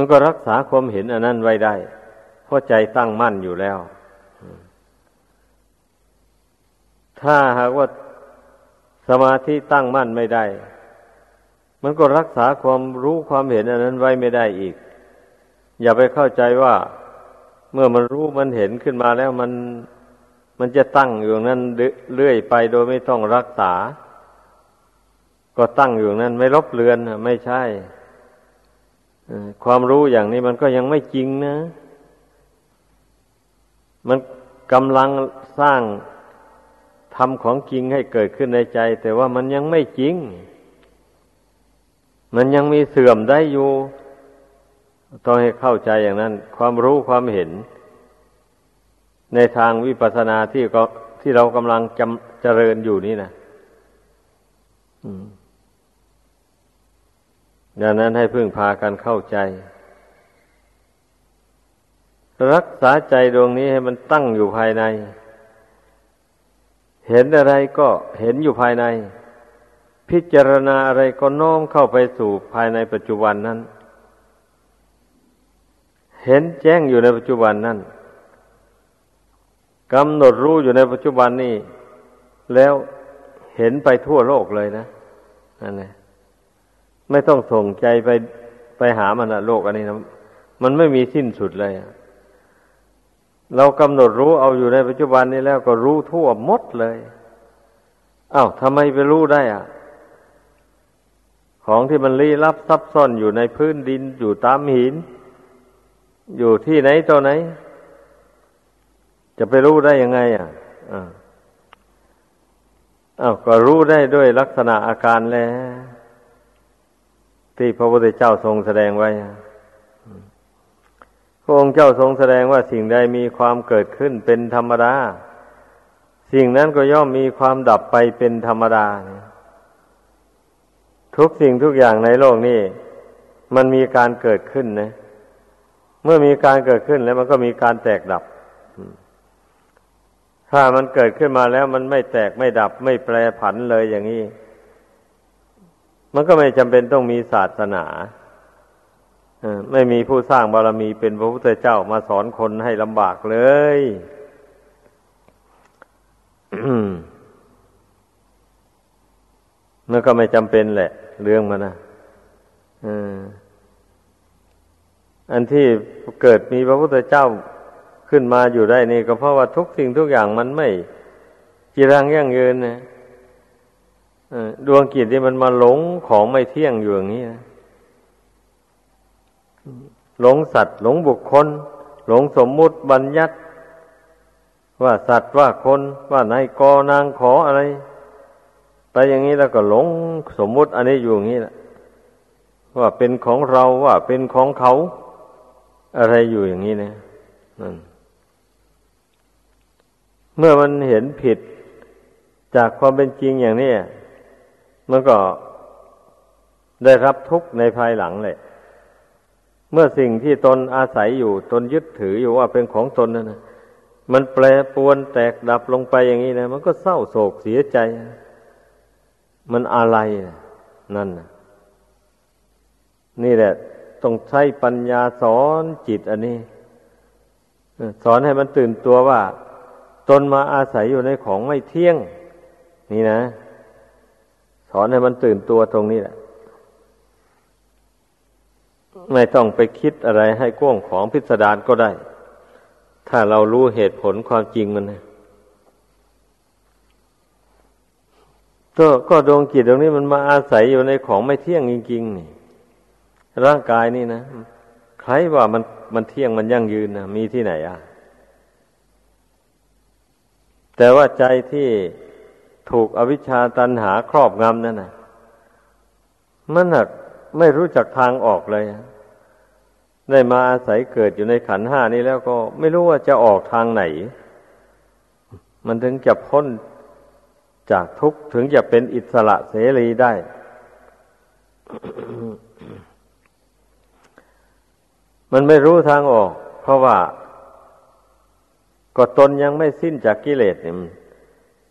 มันก็รักษาความเห็นอันนั้นไว้ได้เพราะใจตั้งมั่นอยู่แล้ว ถ้าหากว่าสมาธิตั้งมั่นไม่ได้ มันก็รักษาความรู้ความเห็นอันนั้นไว้ไม่ได้อีก อย่าไปเข้าใจว่า เมื่อมันรู้มันเห็นขึ้นมาแล้วมันมันจะตั้งอยู่นั้นเรื่อยไปโดยไม่ต้องรักษา ก็ตั้งอยู่นั้นไม่ลบเลือนไม่ใช่ ความรู้อย่างนี้มันก็ยังไม่จริงนะ มันกำลังสร้างทำของจริงให้เกิดขึ้นในใจ แต่ว่ามันยังไม่จริง มันยังมีเสื่อมได้อยู่ ต้องให้เข้าใจอย่างนั้น ความรู้ความเห็น ในทางวิปัสสนาที่ก็ที่เรากำลังจำเจริญอยู่นี่นะ ดังนั้นให้พึ่งพากันเข้าใจ รักษาใจดวงนี้ให้มันตั้งอยู่ภายใน เห็นอะไรก็เห็นอยู่ภายใน พิจารณาอะไรก็น้อมเข้าไปสู่ภายในปัจจุบันนั้น เห็นแจ้งอยู่ในปัจจุบันนั้นกำหนดรู้อยู่ในปัจจุบันนี้แล้วเห็นไปทั่วโลกเลยนะนั่นแหละ ไม่ต้องส่งใจไปไปหามันอะโลกอันนี้นะมันไม่มีสิ้นสุดเลยเรากำหนดรู้เอาอยู่ในปัจจุบันนี้แล้วก็รู้ทั่วหมดเลยอา้าวทำไมไปรู้ได้อะ ของที่มันลี้ลับซับซ้อนอยู่ในพื้นดินอยู่ตามหิน อยู่ที่ไหนตัวไหน จะไปรู้ได้ยังไง อะอ้าวก็รู้ได้ด้วยลักษณะอาการแล้ว ที่พระพุทธเจ้าทรงแสดงไว้พระองค์เจ้าทรงแสดงว่าสิ่งใดมีความเกิดขึ้นเป็นธรรมดา สิ่งนั้นก็ย่อมมีความดับไปเป็นธรรมดา ทุกสิ่งทุกอย่างในโลกนี้ มันมีการเกิดขึ้นนะ เมื่อมีการเกิดขึ้นแล้วมันก็มีการแตกดับ ถ้ามันเกิดขึ้นมาแล้วมันไม่แตกไม่ดับไม่แปรผันเลยอย่างนี้ มันก็ไม่จำเป็นต้องมีศาสนาไม่มีผู้สร้างบารมีเป็นพระพุทธเจ้ามาสอนคนให้ลำบากเลยมันก็ไม่จำเป็นแหละ เรื่องมันนะอันที่เกิดมีพระพุทธเจ้าขึ้นมาอยู่ได้นี่ก็เพราะว่าทุกสิ่งทุกอย่างมันไม่จีรังยั่งยืนนะ ดวงกิจที่มันมาหลงของไม่เที่ยงอยู่อย่างนี้นะหลงสัตว์ หลงบุคคล หลงสมมุติบัญญัติ ว่าสัตว์ว่าคนว่านายกนางขออะไรไปอย่างนี้แล้วก็หลงสมมุติอันนี้อยู่อย่างนี้แหละว่าเป็นของเราว่าเป็นของเขา อะไรอยู่อย่างนี้เนี่ยนั่นเมื่อมันเห็นผิดจากความเป็นจริงอย่างนี้ มันก็ได้รับทุกข์ในภายหลังเลยเมื่อสิ่งที่ตนอาศัยอยู่ตนยึดถืออยู่ว่าเป็นของตนนั่นนะมันแปรปวนแตกดับลงไปอย่างนี้นะมันก็เศร้าโศกเสียใจ มันอะไรนั่นนะนี่แหละ ต้องใช้ปัญญาสอนจิตอันนี้ สอนให้มันตื่นตัวว่า ตนมาอาศัยอยู่ในของไม่เที่ยง นี่นะ สอนให้มันตื่นตัวตรงนี้แหละ ไม่ต้องไปคิดอะไรให้กว้างของพิสดารก็ได้ ถ้าเรารู้เหตุผลความจริงมันนะก็ก็ดวงกิจตรงนี้มันมาอาศัยอยู่ในของไม่เที่ยงจริงๆนี่ ร่างกายนี่นะใครว่ามันมันเที่ยงมันยั่งยืนนะมีที่ไหนอะแต่ว่าใจที่ ถูกอวิชชาตันหาครอบงำนั่นนะมันหนักไม่รู้จักทางออกเลย ได้มาอาศัยเกิดอยู่ในขันห้านี้แล้วก็ไม่รู้ว่าจะออกทางไหน มันถึงจะพ้นจากทุกข์ถึงจะเป็นอิสระเสรีได้ มันไม่รู้ทางออก เพราะว่าก็ตนยังไม่สิ้นจากกิเลสเนี่ย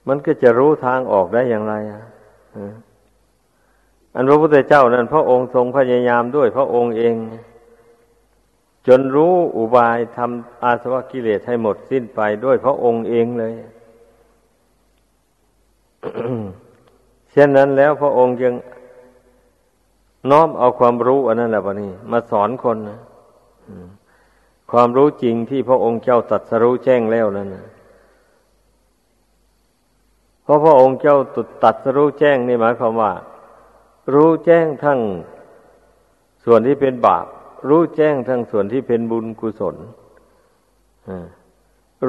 มันก็จะรู้ทางออกได้อย่างไรอะอันพระพุทธเจ้านั้น พระองค์ทรงพยายามด้วยพระองค์เอง จนรู้อุบายทำอาสวะกิเลสให้หมดสิ้นไปด้วยพระองค์เองเลย เช่นนั้นแล้วพระองค์ยังน้อมเอาความรู้อันนั้นแหละวะนี่มาสอนคนนะความรู้จริงที่พระองค์เจ้าตัดสรู้แจ้งแล้วนั่นนะ ราะพระองค์เจ้าตุดตัดสรู้แจ้งนี่หมายความว่า รู้แจ้งทั้งส่วนที่เป็นบาป รู้แจ้งทั้งส่วนที่เป็นบุญกุศล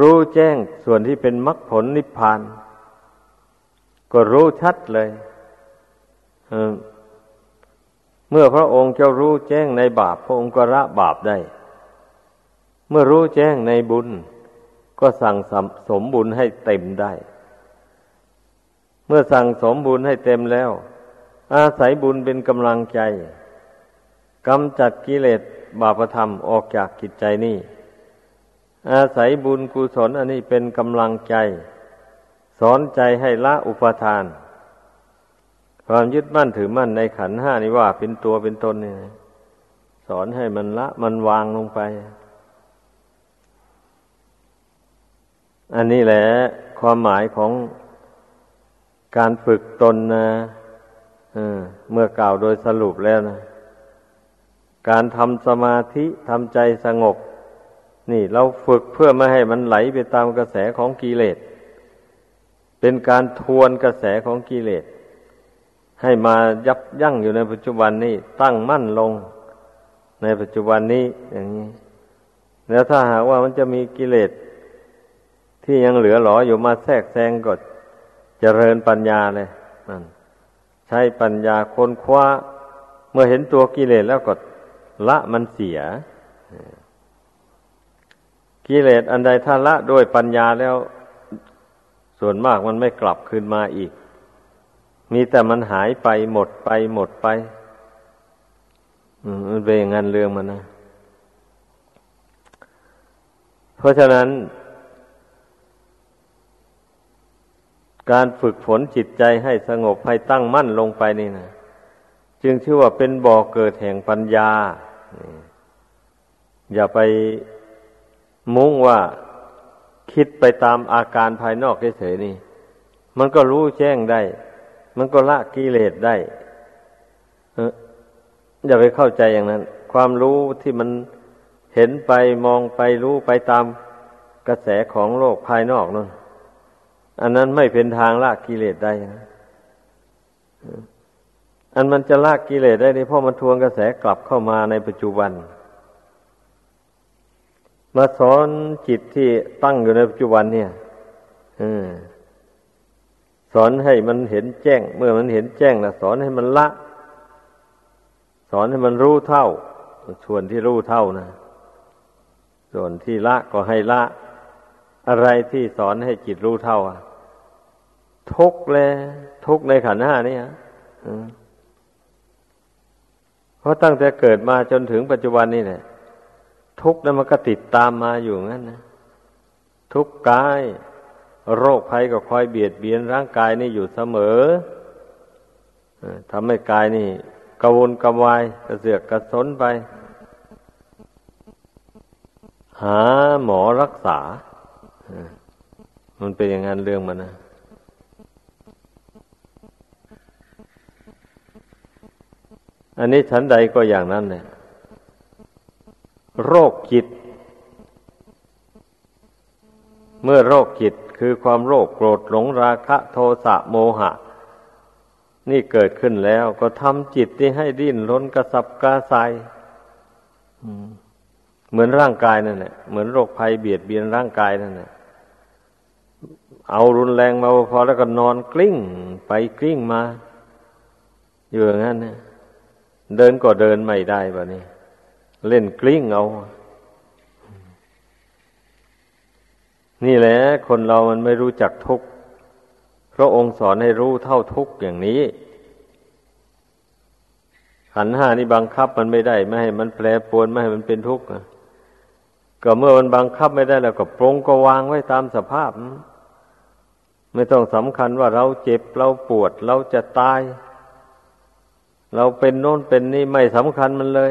รู้แจ้งส่วนที่เป็นมรรคผลนิพพาน ก็รู้ชัดเลยเมื่อพระองค์เจ้ารู้แจ้งในบาป พระองค์ก็ละบาปได้ เมื่อรู้แจ้งในบุญ ก็สั่งสมบุญให้เต็มได้ เมื่อสั่งสมบุญให้เต็มแล้ว อาศัยบุญเป็นกำลังใจกำจัดกิเลสบาปธรรมออกจากกิจใจนี่อาศัยบุญกุศลอันนี้เป็นกำลังใจ สอนใจให้ละอุปทาน ความยึดมั่นถือมั่นในขันห้านี่ว่าเป็นตัวเป็นตนนี่สอนให้มันละมันวางลงไป อันนี้แหละความหมายของ การฝึกตนนะเมื่อกล่าวโดยสรุปแล้วนะ การทำสมาธิทำใจสงบ นี่เราฝึกเพื่อไม่ให้มันไหลไปตามกระแสของกิเลส เป็นการทวนกระแสของกิเลส ให้มายับยั้งอยู่ในปัจจุบันนี้ ตั้งมั่นลง ในปัจจุบันนี้อย่างนี้ แล้วถ้าหากว่ามันจะมีกิเลสที่ยังเหลือหลออยู่มาแทรกแซงก็ เจริญปัญญาเลยนั่นใช้ปัญญาค้นคว้า เมื่อเห็นตัวกิเลสแล้วก็ละมันเสีย กิเลสอันใดถ้าละด้วยปัญญาแล้ว ส่วนมากมันไม่กลับคืนมาอีก มีแต่มันหายไปหมดไปหมดไปมันเป็นอย่างนั้นเรื่องมันนะ เพราะฉะนั้น การฝึกฝนจิตใจให้สงบให้ตั้งมั่นลงไปนี่นะจึงชื่อว่าเป็นบ่อเกิดแห่งปัญญา อย่าไปมุ่งว่าคิดไปตามอาการภายนอกเฉยๆนี่ มันก็รู้แจ้งได้ มันก็ละกิเลสได้อย่าไปเข้าใจอย่างนั้น ความรู้ที่มันเห็นไปมองไปรู้ไปตามกระแสของโลกภายนอกนั่น อันนั้นไม่เป็นทางละกิเลสได้นะอันมันจะละกิเลสได้นี่เพราะมันทวงกระแสกลับเข้ามาในปัจจุบัน มาสอนจิตที่ตั้งอยู่ในปัจจุบันเนี่ยสอนให้มันเห็นแจ้ง เมื่อมันเห็นแจ้งนะสอนให้มันละ สอนให้มันรู้เท่า ส่วนที่รู้เท่านะส่วนที่ละก็ให้ละ อะไรที่สอนให้จิตรู้เท่าอะ ทุกเลย ทุกในขันห้านี่ฮะเพราะตั้งแต่เกิดมาจนถึงปัจจุบันนี่แหละทุกนั้นมันก็ติดตามมาอยู่งั้นนะทุกกายโรคภัยก็คอยเบียดเบียนร่างกายนี่อยู่เสมอทำให้กายนี่กระวนกระวายกระเสือกกระสนไป หาหมอรักษา มันเป็นอย่างนั้นเรื่องมันนะ อันนี้ชั้นใดก็อย่างนั้นเนี่ยโรคจิต เมื่อโรคจิตคือความโรคโกรธหลงราคะโทสะโมหะ นี่เกิดขึ้นแล้วก็ทำจิตที่ให้ดิ้นรนกระสับกระส่ายเหมือนร่างกายนั่นแหละเหมือนโรคภัยเบียดเบียนร่างกายนั่นแหละเอารุนแรงมาพอแล้วก็นอนกลิ้งไปกลิ้งมา อยู่อย่างนั้นเนี่ย เดินก็เดินไม่ได้แบบนี้ เล่นกลิ้งเอานี่แหละ คนเรามันไม่รู้จักทุกข์พระองค์สอนให้รู้เท่าทุกข์อย่างนี้ขันห้านี่บังคับมันไม่ได้ ไม่ให้มันแปรปรวนไม่ให้มันเป็นทุกข์ก็เมื่อมันบังคับไม่ได้แล้วก็ปรงก็วางไว้ตามสภาพ ไม่ต้องสำคัญว่าเราเจ็บเราปวด เราจะตาย เราเป็นโน้นเป็นนี่ไม่สำคัญมันเลย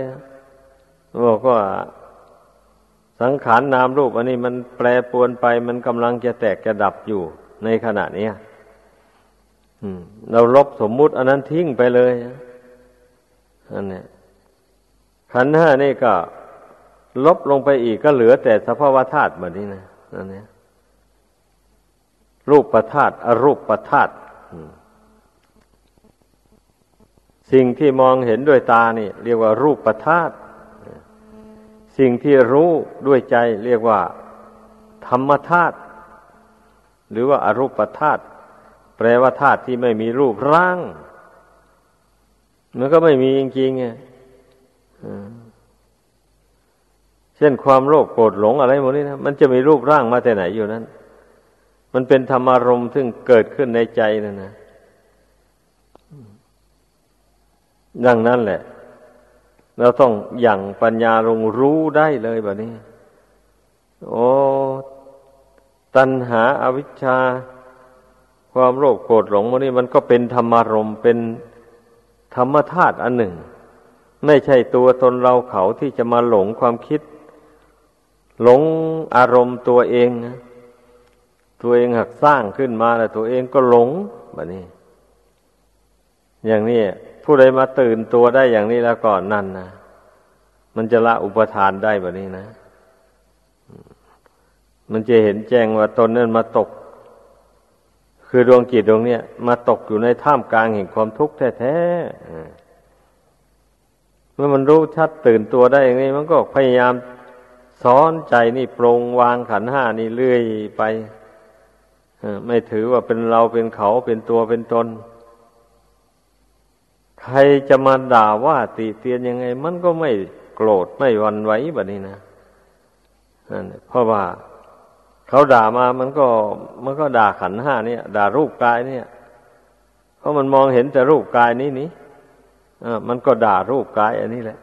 บอกว่าสังขารนนามรูป อันนี้มันแปรปรวนไป มันกำลังจะแตกจะดับอยู่ในขณะนี้เราลบสมมุติอันนั้นทิ้งไปเลยอันนี้ขันห้านี่ก็ ลบลงไปอีกก็เหลือแต่สภาวธาตุแบบนี้นะนั่นเนี่ยรูปประธาตุอรูปประธาตุ สิ่งที่มองเห็นด้วยตานี่ เรียกว่ารูปประธาตสิ่งที่รู้ด้วยใจเรียกว่า ธรรมธาตุหรือว่าอารูปธาตุแปลว่าธาตุที่ไม่มีรูปร่าง มันก็ไม่มีจริงๆไงเช่นความโลภโกรธหลงอะไรหมดนี้นะมันจะมีรูปร่างมาแต่ไหนอยู่นั้น มันเป็นธรรมารมณ์ซึ่งเกิดขึ้นในใจนั่นนะ ดังนั้นแหละ เราต้องอย่างปัญญาลงรู้ได้เลยแบบนี้ โอ้ตัณหาอาวิชชา ความโลภโกรธหลงมันนี่มันก็เป็นธรรมารมเป็นธรรมธาตุอันหนึ่ง ไม่ใช่ตัวตนเราเขาที่จะมาหลงความคิด หลงอารมณ์ตัวเองตัวเองหักสร้างขึ้นมาแล้วตัวเองก็หลงแบบนี้ อย่างนี้ ผู้ใดมาตื่นตัวได้อย่างนี้แล้วก่อนนั่นนะมันจะละอุปทานได้แบบนี้นะ มันจะเห็นแจ้งว่าตนนั้นมาตก คือดวงจิตดวงเนี้ยมาตกอยู่ในท่ามกลางแห่งความทุกข์แท้ๆเมื่อมันรู้ชัดตื่นตัวได้อย่างนี้ มันก็พยายามสอนใจนี่ปรงวางขันห้านี่เรื่อยไปไม่ถือว่าเป็นเราเป็นเขาเป็นตัวเป็นตน ใครจะมาด่าว่าติเตียนยังไง มันก็ไม่โกรธไม่วันไหวแบบนี้นะเพราะว่าเขาด่ามามันก็ มันก็ด่าขันห้าเนี่ย ด่ารูปกายเนี่ย เพราะมันมองเห็นแต่รูปกายนี้นี้อ่มันก็ด่ารูปกายอันนี้แหละ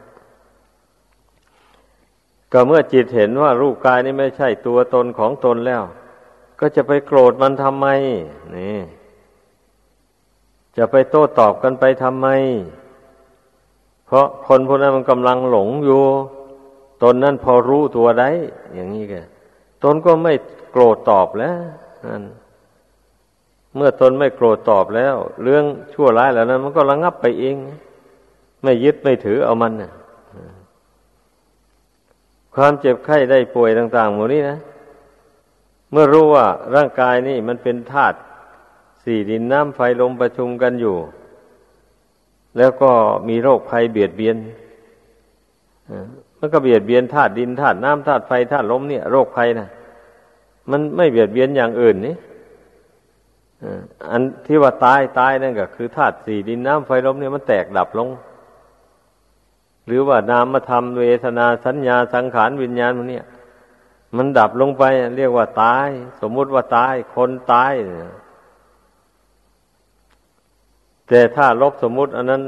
ก็เมื่อจิตเห็นว่ารูปกายนี้ไม่ใช่ตัวตนของตนแล้ว ก็จะไปโกรธมันทำไม นี่ จะไปโต้ตอบกันไปทำไม เพราะคนพวกนั้นมันกำลังหลงอยู่ ตนนั้นพอรู้ตัวได้ อย่างนี้แกตนก็ไม่โกรธตอบแล้วนั่นเมื่อตนไม่โกรธตอบแล้ว เรื่องชั่วร้ายแล้วนั้น มันก็ระงับไปเอง ไม่ยึดไม่ถือเอามันนะความเจ็บไข้ได้ป่วยต่างๆหมดนี้นะ เมื่อรู้ว่าร่างกายนี่มันเป็นธาตุ สี่ดินน้ำไฟลมประชุมกันอยู่ แล้วก็มีโรคภัยเบียดเบียนมันก็เบียดเบียนธาตุดินธาตุน้ำธาตุไฟธาตุลมเนี่ยโรคภัยนะมันไม่เบียดเบียนอย่างอื่นนี่อันที่ว่าตายตายนั่นก็คือธาตุสี่ดินน้ำไฟลมเนี่ยมันแตกดับลง หรือว่านามธรรมเวทนาสัญญาสังขารวิญญาณมันเนี่ย มันดับลงไป เรียกว่าตาย สมมุติว่าตาย คนตาย แต่ถ้าลบสมมุติ อันนั้น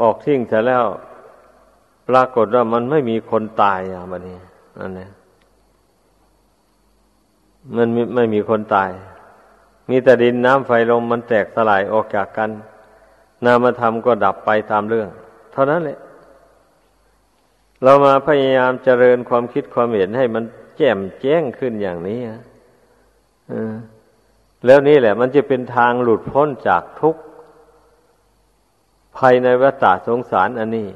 ออกทิ้งเสร็จแล้ว ปรากฏว่ามันไม่มีคนตายอะมันนี่อันนี้มันไม่มีคนตาย มีแต่ดินน้ำไฟลมมันแตกสลายออกจากกัน นามธรรมก็ดับไปตามเรื่อง เท่านั้นแหละ เรามาพยายามเจริญความคิดความเห็นให้มันแจ่มแจ้งขึ้นอย่างนี้อ่าแล้วนี่แหละ มันจะเป็นทางหลุดพ้นจากทุกข์ ภายในวัฏสงสารอันนี้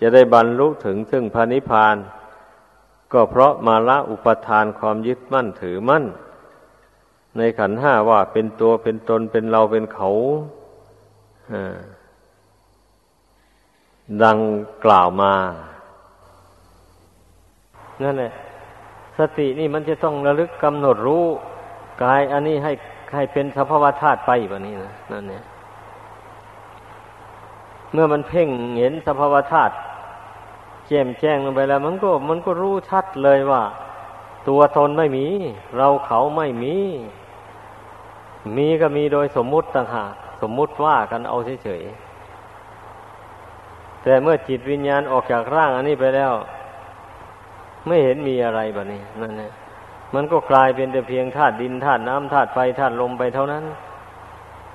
จะได้บรรลุถึงซึ่งพระนิพพาน ก็เพราะมาละอุปทานความยึดมั่นถือมั่น ในขันห้าว่าเป็นตัวเป็นตนเป็นเราเป็นเขาดังกล่าวมานั่นแหละสตินี่มันจะต้องระลึกกำหนดรู้กายอันนี้ให้ให้เป็นสภาวธาตุไปแบบนี้นะนั่นเนี่ย เมื่อมันเพ่งเห็นสภาวธาตุแจ่มแจ้งลงไปแล้ว มันก็มันก็รู้ชัดเลยว่า ตัวตนไม่มี เราเขาไม่มี มีก็มีโดยสมมุติต่างหากสมมุติว่ากันเอาเฉยๆแต่เมื่อจิตวิญญาณออกจากร่างอันนี้ไปแล้ว ไม่เห็นมีอะไรแบบนี้นั่นแหละมันก็กลายเป็นแต่เพียงธาตุดินธาตุน้ำธาตุไฟธาตุลมไปเท่านั้น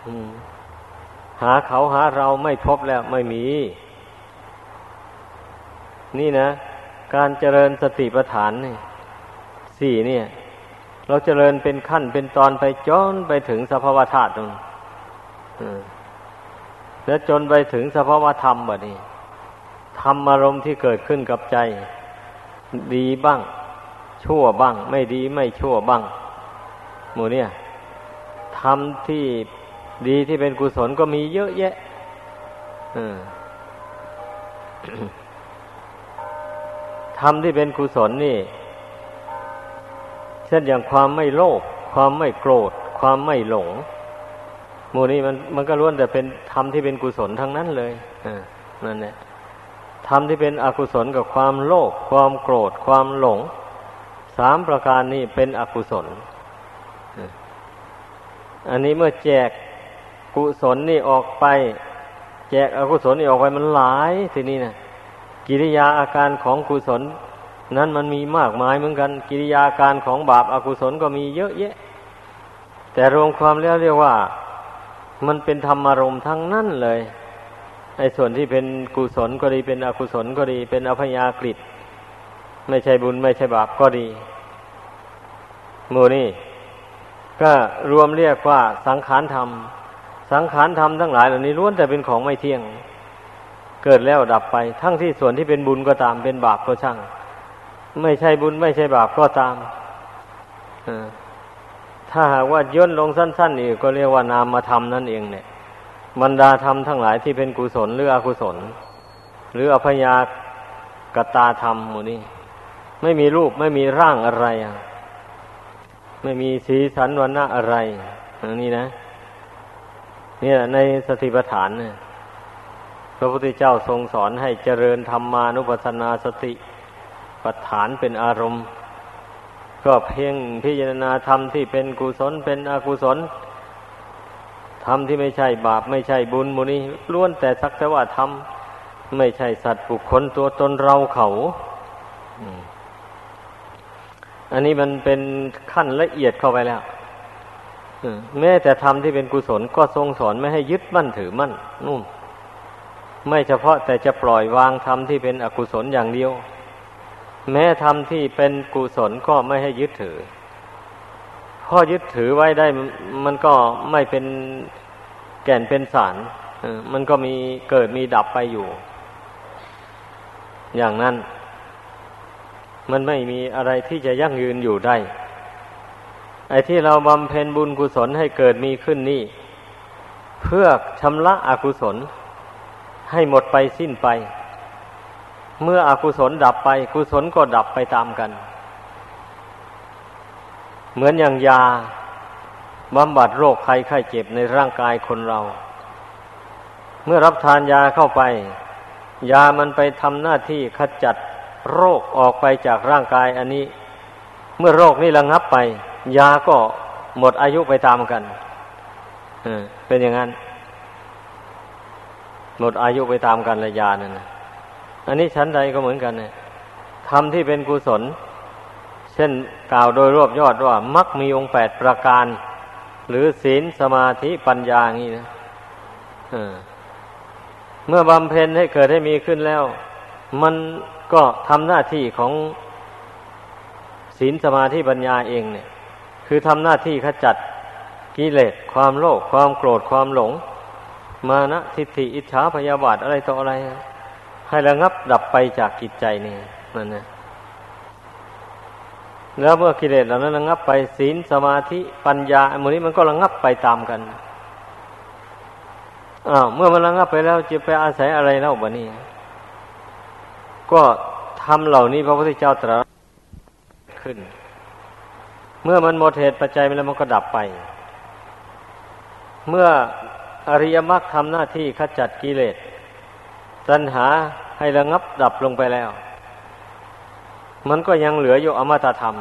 อืม หาเขาหาเราไม่พบแล้วไม่มี นี่นะ การเจริญสติปัฏฐานนี่สี่เนี่ย เราเจริญเป็นขั้นเป็นตอนไปจนไปถึงสภาวธาตุตรงแล้วจนไปถึงสภาวธรรมแบบนี้ธรรมอารมณ์ที่เกิดขึ้นกับใจ ดีบ้าง ชั่วบ้าง ไม่ดีไม่ชั่วบ้างหมู่เนี่ยธรรมที่ ดีที่เป็นกุศลก็มีเยอะแยะธรรมที่เป็นกุศลนี่ เช่นอย่างความไม่โลภความไม่โกรธ ความไม่หลงหมู่นี้มันมันก็ล้วนแต่เป็นธรรมที่เป็นกุศลทั้งนั้นเลยนั่นแหละธรรมที่เป็นอกุศลกับความโลภความโกรธ ความหลงสามประการนี้เป็นอกุศล อันนี้เมื่อแจก กุศลนี่ออกไป แจกอกุศลนี่ออกไปมันหลายทีนี้นะกิริยาอาการของกุศล นั้นมันมีมากมายเหมือนกัน กิริยาการของบาปอากุศลก็มีเยอะแยะ แต่รวมความแล้วเรียกว่า มันเป็นธรรมารมณ์ทั้งนั้นเลยไอ้ส่วนที่เป็นกุศลก็ดีเป็นอกุศลก็ดี เป็นอภยากฤิไม่ใช่บุญไม่ใช่บาปก็ดีหมูนี่ ก็รวมเรียกว่าสังขารธรรม สังขารธรรมทั้งหลายเหล่านี้ล้วนแต่เป็นของไม่เที่ยง เกิดแล้วดับไป ทั้งที่ส่วนที่เป็นบุญก็ตามเป็นบาปก็ช่าง ไม่ใช่บุญไม่ใช่บาปก็ตามถ้าหากว่าย่นลงสั้น ๆ อีกก็เรียกว่านามธรรมนั่นเองเนี่ยบรรดาธรรมทั้งหลายที่เป็นกุศลหรืออกุศล หรืออภยากตาธรรมหมู่นี้ไม่มีรูปไม่มีร่างอะไร ไม่มีสีสันวันณะอะไรอย่างนี้นะ เนี่ยในสติปัฏฐานเนี่ยพระพุทธเจ้าทรงสอนให้เจริญธรรมานุปัสสนาสติปัฏฐานเป็นอารมณ์ ก็เพ่งพิจารณาธรรมที่เป็นกุศลเป็นอกุศลทำที่ไม่ใช่บาปไม่ใช่บุญมูนี้ล้วนแต่สักแต่ว่าทำไม่ใช่สัตว์บุคคลตัวตนเราเขาอันนี้มันเป็นขั้นละเอียดเข้าไปแล้ว แม้แต่ธรรมที่เป็นกุศลก็ทรงสอนไม่ให้ยึดมั่นถือมั่นนู่น ไม่เฉพาะแต่จะปล่อยวางธรรมที่เป็นอกุศลอย่างเดียว แม้ธรรมที่เป็นกุศลก็ไม่ให้ยึดถือข้อยึดถือไว้ได้มันก็ไม่เป็นแก่นเป็นสารมันก็มีเกิดมีดับไปอยู่ อย่างนั้น มันไม่มีอะไรที่จะยั่งยืนอยู่ได้ ไอ้ที่เราบำเพ็ญบุญกุศลให้เกิดมีขึ้นนี่ เพื่อชำระอกุศล ให้หมดไปสิ้นไป เมื่ออกุศลดับไป กุศลก็ดับไปตามกัน เหมือนอย่างยาบำบัดโรคภัยไข้เจ็บในร่างกายคนเรา เมื่อรับทานยาเข้าไป ยามันไปทำหน้าที่ขจัดโรคออกไปจากร่างกายอันนี้ เมื่อโรคนี้ระงับไป ยาก็หมดอายุไปตามกันเป็นอย่างนั้น หมดอายุไปตามกันละยานั่นนะอันนี้ชั้นใดก็เหมือนกันเนี่ยทำที่เป็นกุศล เช่นกล่าวโดยรวบยอดว่ามักมีองค์แปดประการ หรือศีลสมาธิปัญญาอย่างนี้นะเมื่อบำเพ็ญให้เกิดให้มีขึ้นแล้ว มันก็ทำหน้าที่ของศีลสมาธิปัญญาเองเนี่ย คือทำหน้าที่ขจัดกิเลสความโลภความโกรธความหลง มานะทิฏฐิอิจฉาพยาบาทอะไรต่ออะไร ให้ระงับดับไปจากกิจใจนี่นั่นนะแล้วเมื่อกิเลสเหล่านั้นระงับไปศีลสมาธิปัญญาอันนี้มันก็ระงับไปตามกันอ้าวเมื่อมันระงับไปแล้วจะไปอาศัยอะไรเล่าบะนี้ก็ทำเหล่านี้พระพุทธเจ้าตรัสขึ้น เมื่อมันหมดเหตุปัจจัยไปแล้วมันก็ดับไป เมื่ออริยมรรคทำหน้าที่ขจัดกิเลสตัณหาให้ระงับดับลงไปแล้ว มันก็ยังเหลืออยู่อมตะธรรม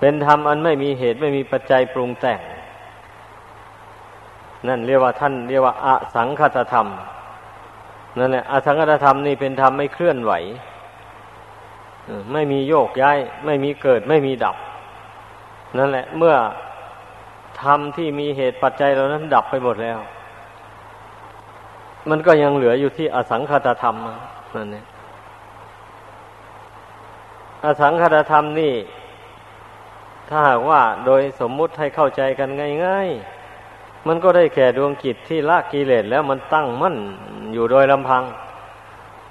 เป็นธรรมอันไม่มีเหตุไม่มีปัจจัยปรุงแต่ง นั่นเรียกว่าท่านเรียกว่าอสังคตธรรมนั่นแหละอสังคตธรรมนี่เป็นธรรมไม่เคลื่อนไหว ไม่มีโยกย้าย ไม่มีเกิดไม่มีดับ นั่นแหละ เมื่อธรรมที่มีเหตุปัจจัยเหล่านั้นดับไปหมดแล้ว มันก็ยังเหลืออยู่ที่อสังคตธรรมนั่นเองอสังคตธรรมนี่ ถ้าหากว่าโดยสมมุติให้เข้าใจกันง่ายๆ มันก็ได้แก่ดวงจิตที่ละกิเลสแล้วมันตั้งมั่นอยู่โดยลำพัง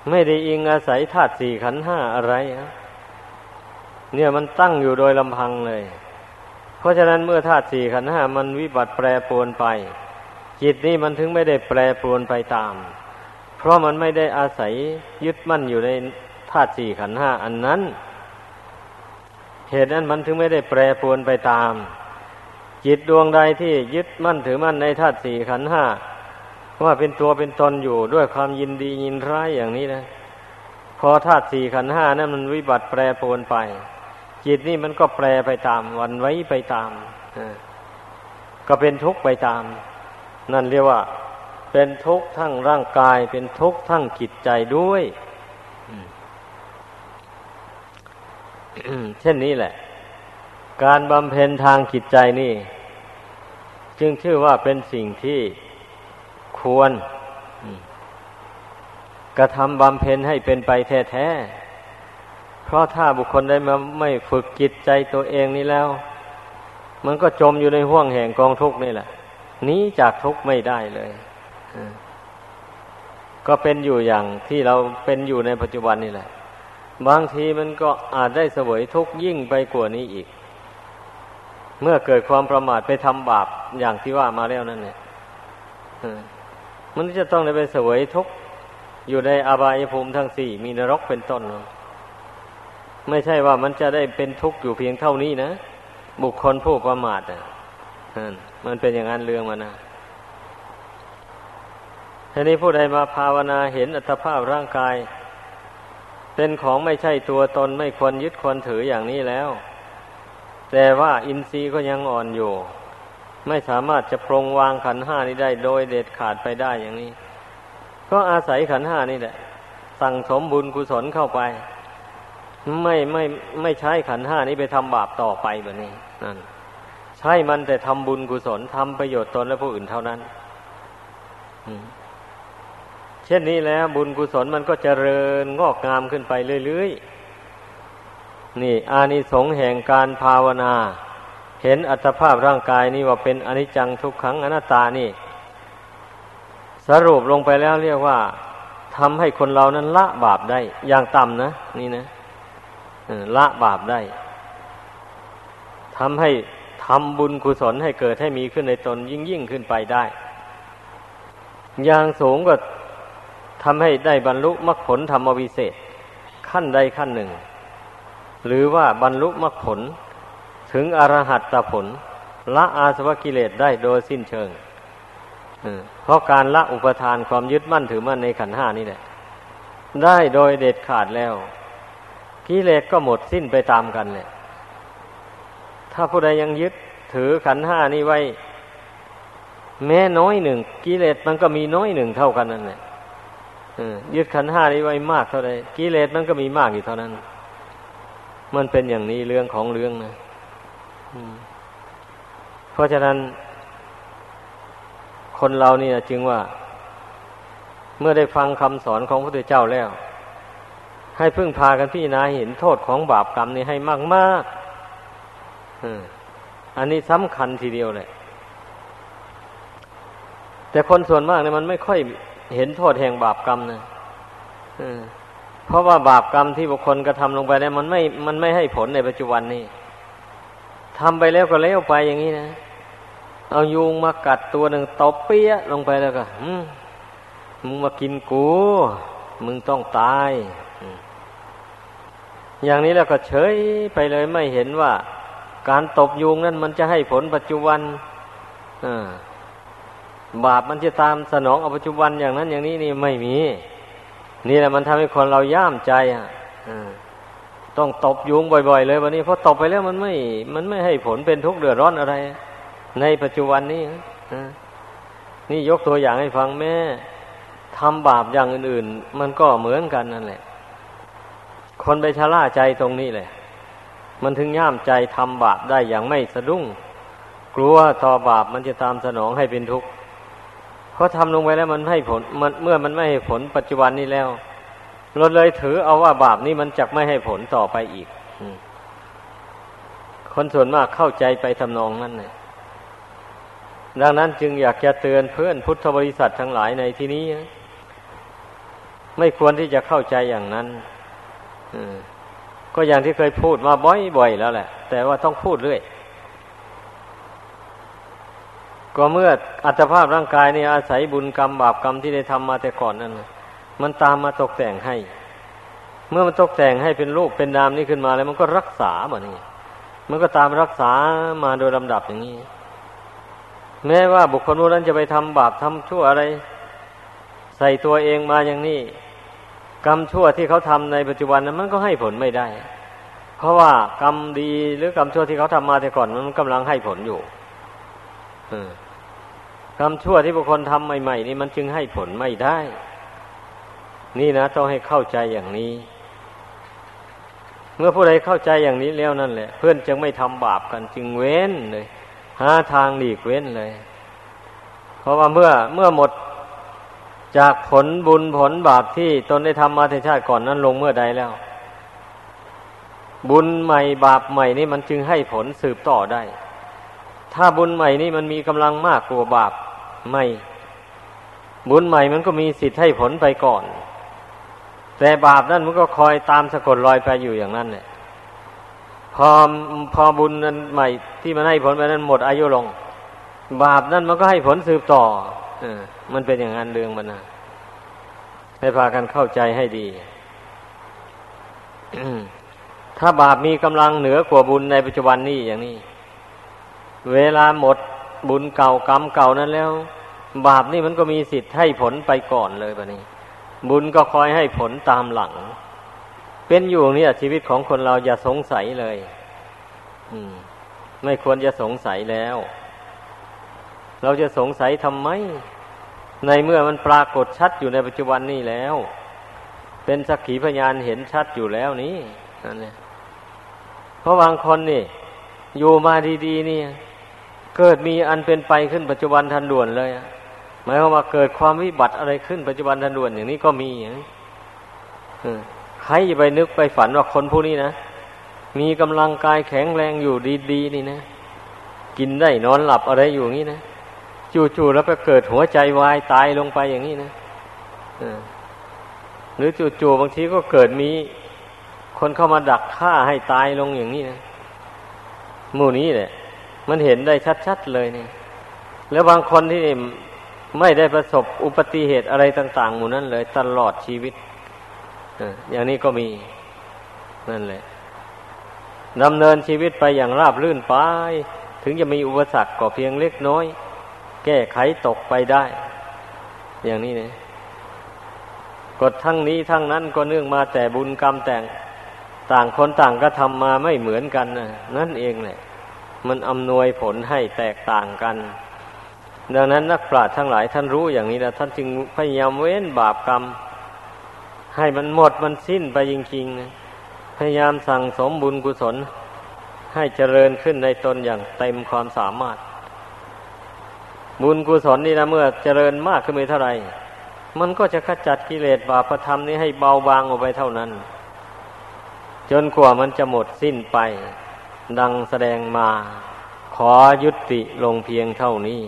ไม่ได้อิงอาศัยธาตุสี่ขันห้าอะไรเนี่ยมันตั้งอยู่โดยลำพังเลย เพราะฉะนั้นเมื่อธาตุสี่ขันห้ามันวิบัติแปรปรวนไป จิตนี่มันถึงไม่ได้แปรปรวนไปตาม เพราะมันไม่ได้อาศัยยึดมั่นอยู่ในธาตุสี่ขันห้าอันนั้น เหตุนั้นมันถึงไม่ได้แปรปรวนไปตาม จิตดวงใดที่ยึดมั่นถือมั่นในธาตุสี่ขันห้า ว่าเป็นตัวเป็นตนอยู่ด้วยความยินดียินร้ายอย่างนี้นะ พอธาตุสี่ขันห้านั้นมันวิบัติแปรปรวนไป จิตนี่มันก็แปรไปตามวันไว้ไปตามก็เป็นทุกข์ไปตาม นั่นเรียกว่า เป็นทุกข์ทั้งร่างกาย เป็นทุกข์ทั้งจิตใจด้วยเช่นนี้แหละ การบำเพ็ญทางจิตใจนี่ จึงชื่อว่าเป็นสิ่งที่ ควรกระทำบำเพ็ญให้เป็นไปแท้ๆ เพราะถ้าบุคคลได้มาไม่ฝึกจิตใจตัวเองนี่แล้ว มันก็จมอยู่ในห่วงแห่งกองทุกข์นี่แหละหนีจากทุกข์ไม่ได้เลยก็เป็นอยู่อย่างที่เราเป็นอยู่ในปัจจุบันนี่แหละ บางทีมันก็อาจได้เสวยทุกข์ยิ่งไปกว่านี้อีก เมื่อเกิดความประมาทไปทำบาปอย่างที่ว่ามาแล้วนั่นเนี่ย มันจะต้องได้ไปเสวยทุกข์อยู่ในอบายภูมิทั้งสี่มีนรกเป็นต้น ไม่ใช่ว่ามันจะได้เป็นทุกข์อยู่เพียงเท่านี้นะ บุคคลผู้ประมาทอะมันเป็นอย่างนั้นเรื่องมันนะทีนี้ผู้ใดมาภาวนาเห็นอัตภาพร่างกาย เป็นของไม่ใช่ตัวตนไม่ควรยึดควรถืออย่างนี้แล้ว แต่ว่าอินทรีย์ก็ยังอ่อนอยู่ ไม่สามารถจะปรงวางขันห้านี้ได้โดยเด็ดขาดไปได้อย่างนี้ ก็อาศัยขันห้านี่แหละ สั่งสมบุญกุศลเข้าไป ไม่ไม่ไม่ใช้ขันห้านี้ไปทำบาปต่อไปแบบนี้นั่นใช้มันแต่ทำบุญกุศลทำประโยชน์ตนและผู้อื่นเท่านั้นเช่นนี้แล้ว บุญกุศลมันก็เจริญงอกงามขึ้นไปเรื่อยๆ นี่ อานิสงส์แห่งการภาวนา เห็นอัตภาพร่างกายนี่ว่าเป็นอนิจจังทุกขังอนัตตานี่ สรุปลงไปแล้วเรียกว่าทำให้คนเรานั้นละบาปได้ อย่างต่ำนะ นี่นะละบาปได้ทำให้ทำบุญกุศลให้เกิดให้มีขึ้นในตนยิ่งยิ่งขึ้นไปได้ อย่างสูงก็ทำให้ได้บรรลุมรรคผลธรรมวิเศษ ขั้นใดขั้นหนึ่ง หรือว่าบรรลุมรรคผล ถึงอรหัตตผล ละอาสวะกิเลสได้โดยสิ้นเชิงเพราะการละอุปทานความยึดมั่นถือมั่นในขันห้านี่แหละ ได้โดยเด็ดขาดแล้ว กิเลสก็หมดสิ้นไปตามกันเลยถ้าผู้ใดยังยึดถือขันห้านี้ไว้ แม้น้อยหนึ่งกิเลสมันก็มีน้อยหนึ่งเท่ากันนั่นแหละยึดขันห้านี้ไว้มากเท่าไรกิเลสมันก็มีมากอยู่เท่านั้น มันเป็นอย่างนี้เรื่องของเรื่องนะ เพราะฉะนั้น คนเรานี่จึงว่า เมื่อได้ฟังคำสอนของพระพุทธเจ้าแล้ว ให้พึ่งพากันพี่นาเห็นโทษของบาปกรรมนี้ให้มากมากอันนี้สำคัญทีเดียวเลยแต่คนส่วนมากเนี่ยมันไม่ค่อยเห็นโทษแห่งบาปกรรมนะเพราะว่าบาปกรรมที่บุคคลกระทำลงไปเนี่ยมันไม่ มันไม่ให้ผลในปัจจุบันนี้ ทำไปแล้วก็เลี้ยวไปอย่างนี้นะ เอายุงมากัดตัวหนึ่งตบเปี้ยลงไปแล้วก็มึงมากินกู มึงต้องตาย อย่างนี้แล้วก็เฉยไปเลยไม่เห็นว่า การตบยุงนั้นมันจะให้ผลปัจจุบันบาปมันจะตามสนองเอาปัจจุบันอย่างนั้น อย่างนี้นี่ไม่มี นี่แหละมันทำให้คนเราย่ามใจอะ ต้องตบยุงบ่อย ๆ เลยวันนี้เพราะตบไปแล้วมันไม่ มันไม่ให้ผลเป็นทุกข์เดือดร้อนอะไร ในปัจจุบันนี้นี่ยกตัวอย่างให้ฟังแม่ทำบาปอย่างอื่น ๆ มันก็เหมือนกันนั่นแหละ คนไปชะล่าใจตรงนี้แหละ มันถึงย่ามใจทำบาปได้อย่างไม่สะดุ้ง กลัวต่อบาปมันจะตามสนองให้เป็นทุกข์เพราะทำลงไปแล้วมันให้ผล มันเมื่อมันไม่ให้ผลปัจจุบันนี้แล้ว เราเลยถือเอาว่าบาปนี้มันจะไม่ให้ผลต่อไปอีกคนส่วนมากเข้าใจไปทำนองนั้นเลยดังนั้นจึงอยากจะเตือนเพื่อนพุทธบริษัททั้งหลายในที่นี้ ไม่ควรที่จะเข้าใจอย่างนั้นก็อย่างที่เคยพูดมาบ่อยๆแล้วแหละ แต่ว่าต้องพูดเรื่อยก็เมื่ออัตภาพร่างกายนี่อาศัยบุญกรรมบาปกรรมที่ได้ทำมาแต่ก่อนนั่น มันตามมาตกแต่งให้ เมื่อมันตกแต่งให้เป็นรูปเป็นนามนี่ขึ้นมาแล้ว มันก็รักษาเหมือนี้มันก็ตามรักษามาโดยลำดับอย่างนี้ แม้ว่าบุคคลผู้นั้นจะไปทำบาปทำชั่วอะไร ใส่ตัวเองมาอย่างนี้ กรรมชั่วที่เขาทำในปัจจุบันนั้นมันก็ให้ผลไม่ได้ เพราะว่ากรรมดีหรือกรรมชั่วที่เขาทำมาแต่ก่อนมันกำลังให้ผลอยู่กรรมชั่วที่บุคคลทำใหม่ ๆ นี่มันจึงให้ผลไม่ได้ นี่นะต้องให้เข้าใจอย่างนี้ เมื่อผู้ใดเข้าใจอย่างนี้แล้วนั่นแหละ เพื่อนจึงไม่ทำบาปกันจึงเว้นเลย หาทางหลีกเว้นเลย เพราะว่าเมื่อเมื่อหมดจากผลบุญผลบาปที่ตนได้ทำมาในชาติก่อนนั้นลงเมื่อใดแล้ว บุญใหม่บาปใหม่นี่มันจึงให้ผลสืบต่อได้ ถ้าบุญใหม่นี่มันมีกำลังมากกว่าบาปใหม่ บุญใหม่มันก็มีสิทธิ์ให้ผลไปก่อน แต่บาปนั่นมันก็คอยตามสะกดรอยไปอยู่อย่างนั้นแหละพอพอบุญนั้นใหม่ที่มันให้ผลไปนั้นหมดอายุลง บาปนั่นมันก็ให้ผลสืบต่อมันเป็นอย่างนั้นเรื่องมันนะให้พากันเข้าใจให้ดีถ้าบาปมีกำลังเหนือกว่าบุญในปัจจุบันนี้อย่างนี้ เวลาหมดบุญเก่ากรรมเก่านั้นแล้ว บาปนี่มันก็มีสิทธิ์ให้ผลไปก่อนเลยแบบนี้ บุญก็คอยให้ผลตามหลัง เป็นอยู่เนี่ยชีวิตของคนเราอย่าสงสัยเลย อืม ไม่ควรจะสงสัยแล้ว เราจะสงสัยทำไม ในเมื่อมันปรากฏชัดอยู่ในปัจจุบันนี้แล้ว เป็นสักขีพยานเห็นชัดอยู่แล้วนี่นั่นเนี่ยเพราะบางคนนี่ อยู่มาดีๆนี่เกิดมีอันเป็นไปขึ้นปัจจุบันทันด่วนเลย หมายความว่าเกิดความวิบัติอะไรขึ้นปัจจุบันทันด่วนอย่างนี้ก็มีอย่างนี้ใครจะไปนึกไปฝันว่าคนผู้นี้นะมีกำลังกายแข็งแรงอยู่ดีๆนี่นะ กินได้นอนหลับอะไรอยู่งี้นะจู่ๆแล้วไปเกิดหัวใจวายตายลงไปอย่างนี้นะหรือจู่ๆบางทีก็เกิดมีคนเข้ามาดักฆ่าให้ตายลงอย่างนี้นะหมู่นี้แหละมันเห็นได้ชัดๆเลยเนี่ย แล้วบางคนที่ ไม่ได้ประสบอุบัติเหตุอะไรต่าง ๆ หมู่นั้นเลย ตลอดชีวิตอย่างนี้ก็มีนั่นแหละดำเนินชีวิตไปอย่างราบรื่นไปถึงจะมีอุปสรรคก็เพียงเล็กน้อย แก้ไขตกไปได้ อย่างนี้เนี่ยกฎทั้งนี้ทั้งนั้นก็เนื่องมาแต่บุญกรรมแต่งต่างคนต่างก็ทำมาไม่เหมือนกันนะนั่นเองแหละมันอำนวยผลให้แตกต่างกัน ดังนั้นนักปราชญ์ทั้งหลายท่านรู้อย่างนี้นะท่านจึงพยายามเว้นบาปกรรม ให้มันหมดมันสิ้นไปจริงๆพยายามสั่งสมบุญกุศล ให้เจริญขึ้นในตนอย่างเต็มความสามารถ บุญกุศลนี่นะเมื่อเจริญมากขึ้นไปเท่าไหร่ มันก็จะขจัดกิเลสบาปธรรมนี้ให้เบาบางออกไปเท่านั้น จนกว่ามันจะหมดสิ้นไป ดังแสดงมา ขอยุติลงเพียงเท่านี้